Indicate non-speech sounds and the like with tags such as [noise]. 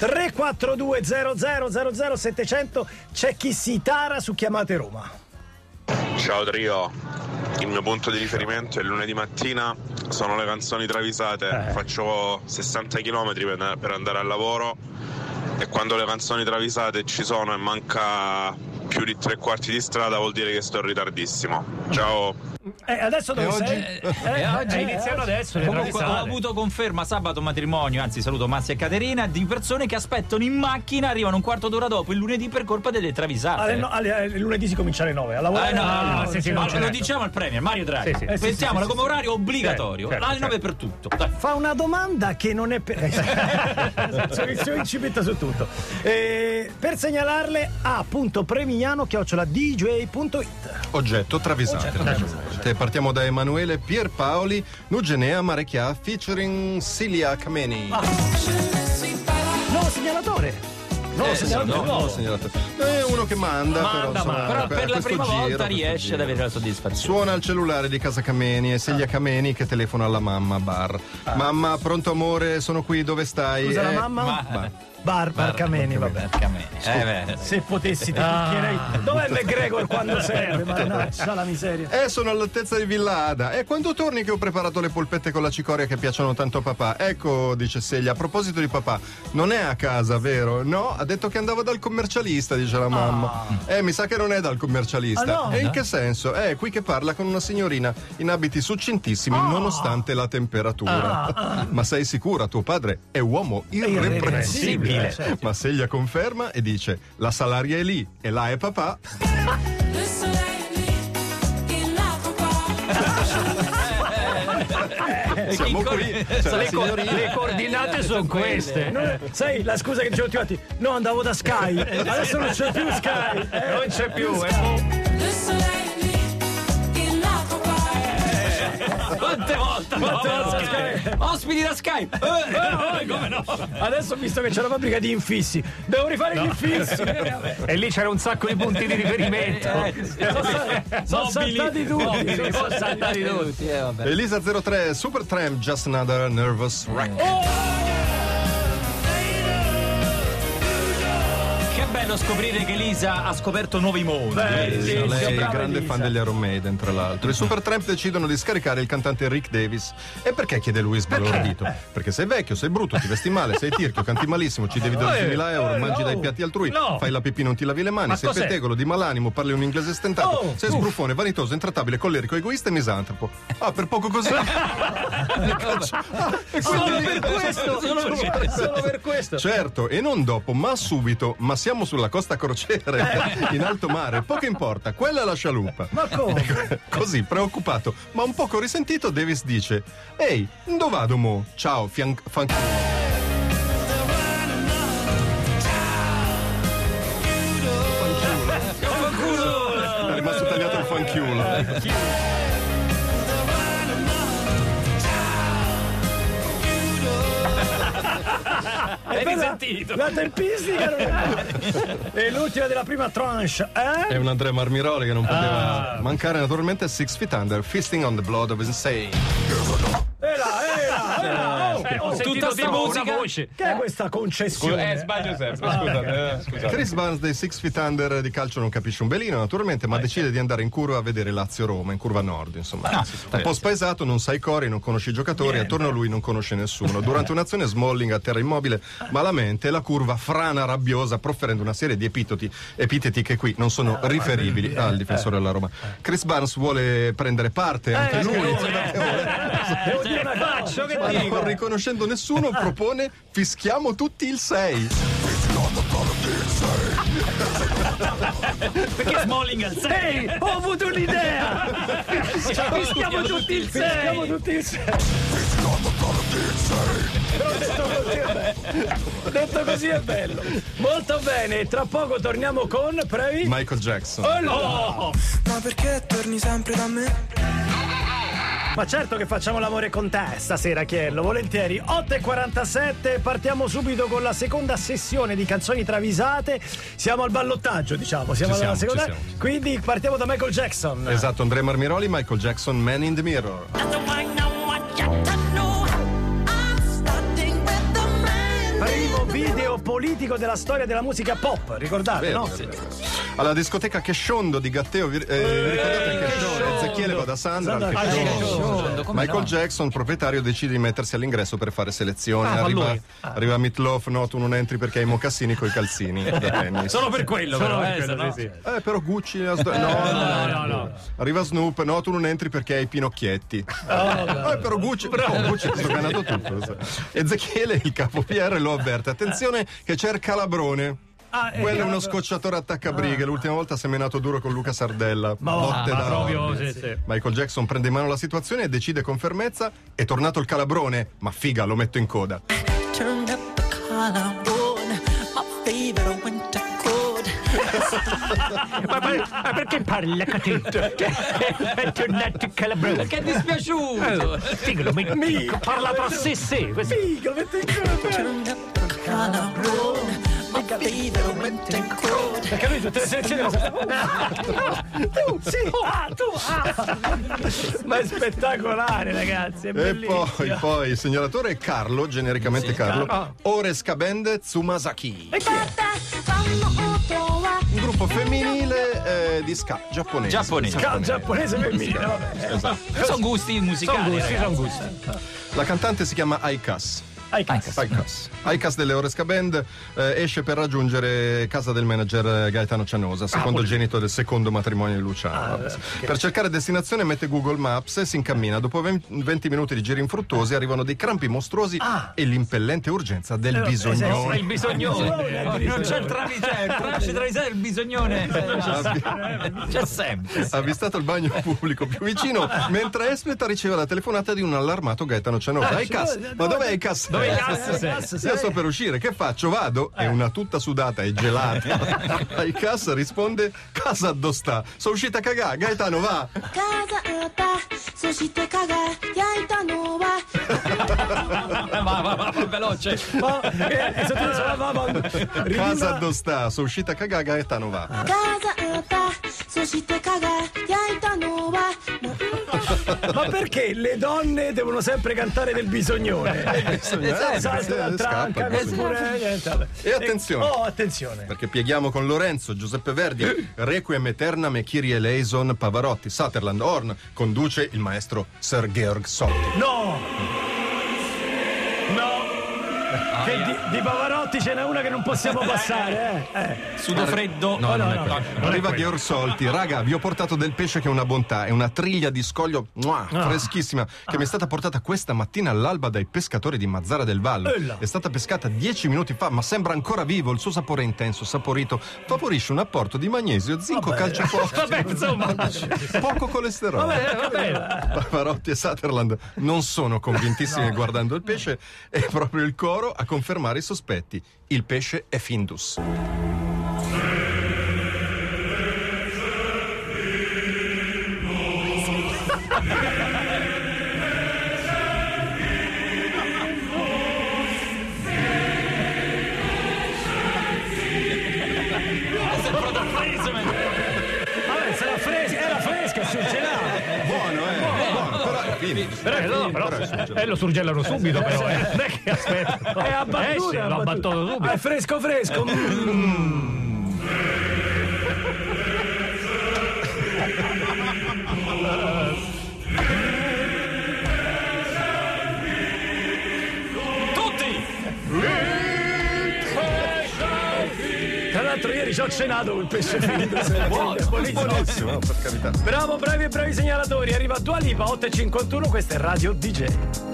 342 00 700 c'è chi si tara su chiamate Roma. Ciao Trio, il mio punto di riferimento è lunedì mattina, sono le canzoni travisate, Eh. faccio 60 km per, per andare al lavoro e quando le canzoni travisate ci sono e manca più di tre quarti di strada vuol dire che sto in ritardissimo. Ciao. Eh, adesso dove E oggi? sei? Oggi eh, iniziano adesso Comunque ho travisate. avuto conferma sabato matrimonio, anzi saluto Massi e Caterina, di persone che aspettano in macchina, arrivano un quarto d'ora dopo il lunedì per colpa delle travisate. alle no- alle- alle- lunedì si comincia alle 9 a lavorare. Eh, no, no, sì, sì, no, non lo diciamo al Premier, Mario Draghi. Sì, sì. Eh, sì, Pensiamola sì, sì, come orario obbligatorio, Certo, alle certo. 9 per tutto. Dai. Fa una domanda che non è per. [laughs] Suo incipita su tutto. Eh, per segnalarle a.premigliano chiocciola dj.it. Oggetto travisate. Te Partiamo da Emanuele Pierpaoli, Nugenea Marecchia featuring Silia Kameni. Nuovo segnalatore. Nuovo Eh, segnalatore. no, nuovo. Ho segnalato. È uno che manda, però, Manda, insomma, manda. Però per la prima giro, volta riesce giro. ad avere la soddisfazione. Suona il cellulare di casa Kameni e Celia Kameni che telefona alla mamma bar. Mamma, pronto amore, sono qui, dove stai? Scusa, la Eh, mamma? Bar. Bar, Barcameni, vabbè. Barcameni. Eh, beh. Se potessi ti picchierei. Dov'è [laughs] McGregor quando serve? Mannaggia la miseria. Eh, sono all'altezza di Villa Ada. E quando torni che ho preparato le polpette con la cicoria che piacciono tanto a papà? Ecco, dice Celia, a proposito di papà, non è a casa, vero? No, ha detto che andava dal commercialista, dice la mamma. Eh, mi sa che non è dal commercialista. Ah, no? E in che senso? È qui che parla con una signorina in abiti succintissimi nonostante la temperatura. Ma sei sicura? Tuo padre è uomo irreprensibile. Irreprensibile, certo. Ma Celia conferma e dice, la salaria è lì e là è papà. Siamo qui. Cioè, le, co- le coordinate sono queste. No, sai la scusa che dicevo tutti quanti? No, andavo da Sky. [laughs] Adesso non c'è più Sky. Eh, Non c'è più, eh. Quante volte? Quante No, volte? Ospiti da Sky! Eh, eh, come no? Adesso ho visto che c'è la fabbrica di infissi. Devo rifare gli infissi. [laughs] E lì c'era un sacco di punti di riferimento. Sono, sa- sono Mobili, saltati tutti. sono sono saltati tutti. eh, vabbè. Elisa 03, Super Tramp, Just Another Nervous Wreck. Che bello scoprire che Elisa ha scoperto nuovi mondi. Bellissimo. Lei è grande Elisa. fan degli Iron Maiden, tra l'altro. I Super Tramp decidono di scaricare il cantante Rick Davis. E perché chiede lui sbalordito? Perché sei vecchio, sei brutto, ti vesti male, sei tirchio, canti malissimo, ci devi 12.000 euro, eh, mangi no. dai piatti altrui, No. fai la pipì, non ti lavi le mani, Ma sei cos'è? pettegolo, di malanimo, parli un inglese stentato, Oh, sei sbruffone, vanitoso, intrattabile, collerico, egoista e misantropo. Ah, per poco così. [laughs] [laughs] Solo per questo. Solo per. Solo per questo. Certo, e non dopo, ma subito. Ma siamo sulla costa crociere, [laughs] in alto mare. Poco importa, quella è la scialuppa. Ma come? [laughs] Così, preoccupato, ma un poco risentito, Davis dice: Ehi, dove vado mo? Ciao, fian- fan- Hai Bella, risentito? La tempistica non è. [laughs] E l'ultima della prima tranche, È eh? un Andrea Marmiroli che non poteva mancare naturalmente Six Feet Under, Feasting on the Blood of Insane. Ho sentito tipo musica? voce. Che è questa concessione? Eh, sbaglio sempre, scusate. eh, scusate. Chris Barnes dei Six Feet Under di calcio non capisce un belino, naturalmente, ma decide di andare in curva a vedere Lazio-Roma, in curva nord, insomma. un po' spaesato, non sai i cori, non conosci i giocatori, attorno a lui non conosce nessuno. Durante un'azione Smalling a terra immobile, malamente, la curva frana rabbiosa, proferendo una serie di epitoti, epiteti che qui non sono riferibili al difensore della Roma. Chris Barnes vuole prendere parte, anche lui. Devo dire una Faccio che Ma dico. non riconoscendo nessuno, [laughs] propone fischiamo tutti il 6. Perché Smalling al 6? Ehi, ho avuto un'idea! Fischiamo tutti il Fischiamo 6. tutti il sei. Però detto così è bello. Detto così è bello. Molto bene, tra poco torniamo con Previ. Michael Jackson. Oh, no! Ma perché torni sempre da me? Ma certo che facciamo l'amore con te stasera, Chiello, volentieri. 8.47, partiamo subito con la seconda sessione di canzoni travisate. Siamo al ballottaggio, diciamo. Siamo Ci alla siamo, seconda. ci siamo. Quindi partiamo da Michael Jackson. Esatto, Andrea Marmiroli, Michael Jackson, Man in the Mirror. Primo video politico della storia della musica pop, ricordate, Vero, no? vero, vero. Alla discoteca Chesciondo di Gatteo, vi, eh, vi ricordate il Chesciondo? Ezechiele va da Sandra al Sandra al come Michael no? Jackson, proprietario, decide di mettersi all'ingresso per fare selezione. Ah, arriva, lui. arriva Meatloaf, no, tu non entri perché hai i mocassini coi calzini da tennis. Solo per quello, Solo però, per eh, quello, no- sì, sì. Eh, però Gucci sdo- no, no, no, no. Arriva Snoop, no, tu non entri perché hai i pinocchietti. [laughs] eh, però Gucci, oh, Gucci ti sto ganando tutto. lo sai. [laughs] Ezechiele, il capo PR, lo avverte. Attenzione che c'è il calabrone. Ah, eh, Quello è uno scocciatore attaccabrighe. L'ultima volta si è menato duro con Luca Sardella. Ma Botte ma da proprio, sì, sì. Michael Jackson prende in mano la situazione e decide con fermezza: è tornato il calabrone, ma figa, lo metto in coda. Turned up the collarbone, my favorite winter coat. Ma, ma- ma perché parla catito? È tornato il calabrone. Perché è dispiaciuto? Figo, mi parla tra sé e sé. Figo, metti in coda. Turned up the collarbone, favorite winter coat. Perché lui tutte le selezioni sa. Tu, sì, [laughs] ah, tu, ah. Ma è spettacolare, ragazzi, è E poi, poi, il segnalatore è Carlo, genericamente Carlo, Orescabende Tsumazaki. Un gruppo femminile eh, di ska giapponese. Giapponese. Ca- giapponese femminile, vabbè. Sono gusti musicali. Sono gusti, sono gusti. La cantante si chiama Aikas. Ai cazzo. Aikas. Aikas delle Oresca Band eh, esce per raggiungere casa del manager eh, Gaetano Cianosa, secondogenito del secondo matrimonio di Luciano. Vabbè, sì. Per cercare destinazione mette Google Maps e si incammina. Dopo 20 minuti di giri infruttuosi arrivano dei crampi mostruosi e l'impellente urgenza del Eh, È bisognone. il bisognone. [laughs] Oh, non c'è il travisè, il travisè, travisè il bisognone. C'è sempre. Avvistato il bagno pubblico più vicino, mentre espleta riceve la telefonata di un allarmato Gaetano Cianosa. Aikas, ma dov'è Aikas? Come il gas. Io sto per uscire, che faccio? Vado? È eh. una tutta sudata e gelata. Ai cassa risponde: Casa addosso sta. Sono uscita a cagà, Gaetano va. Casa addosso sono uscita a cagà, Gaetano [laughs] eh, va. Va, va, va, veloce. [laughs] Casa addosso sta. Sono uscita a cagà, Gaetano va. Casa addosso sono uscita a cagà, Gaetano va. [laughs] Ma perché le donne devono sempre cantare del bisognone? Esatto, scappa tranca, vabbè. E attenzione. Oh, attenzione. Perché pieghiamo con Lorenzo, Giuseppe Verdi, [clears throat] Requiem Eternam e Kyrie eleison Pavarotti, Sutherland Horn, conduce il maestro Sir Georg Solti. No! No! Che di, di Pavarotti ce n'è una che non possiamo passare, eh? eh. Sudo freddo. No, no, no. Arriva Georg Solti, raga, vi ho portato del pesce che è una bontà, è una triglia di scoglio mua, freschissima che mi è stata portata questa mattina all'alba dai pescatori di Mazzara del Vallo. Ella. È stata pescata dieci minuti fa, ma sembra ancora vivo. Il suo sapore è intenso, saporito, favorisce un apporto di magnesio, zinco, calcio [laughs] Vabbè, insomma. poco colesterolo. Pavarotti e Sutherland non sono convintissimi guardando il pesce, è proprio il coro a confermare i sospetti. Il pesce è Findus. Vabbè, sarà fresca, era fresca. Buono, eh? Buono, però eh, no, però, eh, lo surgellano subito, però. Eh. Non è che aspetta. [laughs] È abbattuto, Esce, l'ho abbattuto subito. È fresco, fresco. Mm. Ieri ci ho cenato col pesce Findus. Buono, Buonissimo, per carità. Bravo, bravi e bravi segnalatori. Arriva Dua Lipa 8.51, questa è Radio DJ.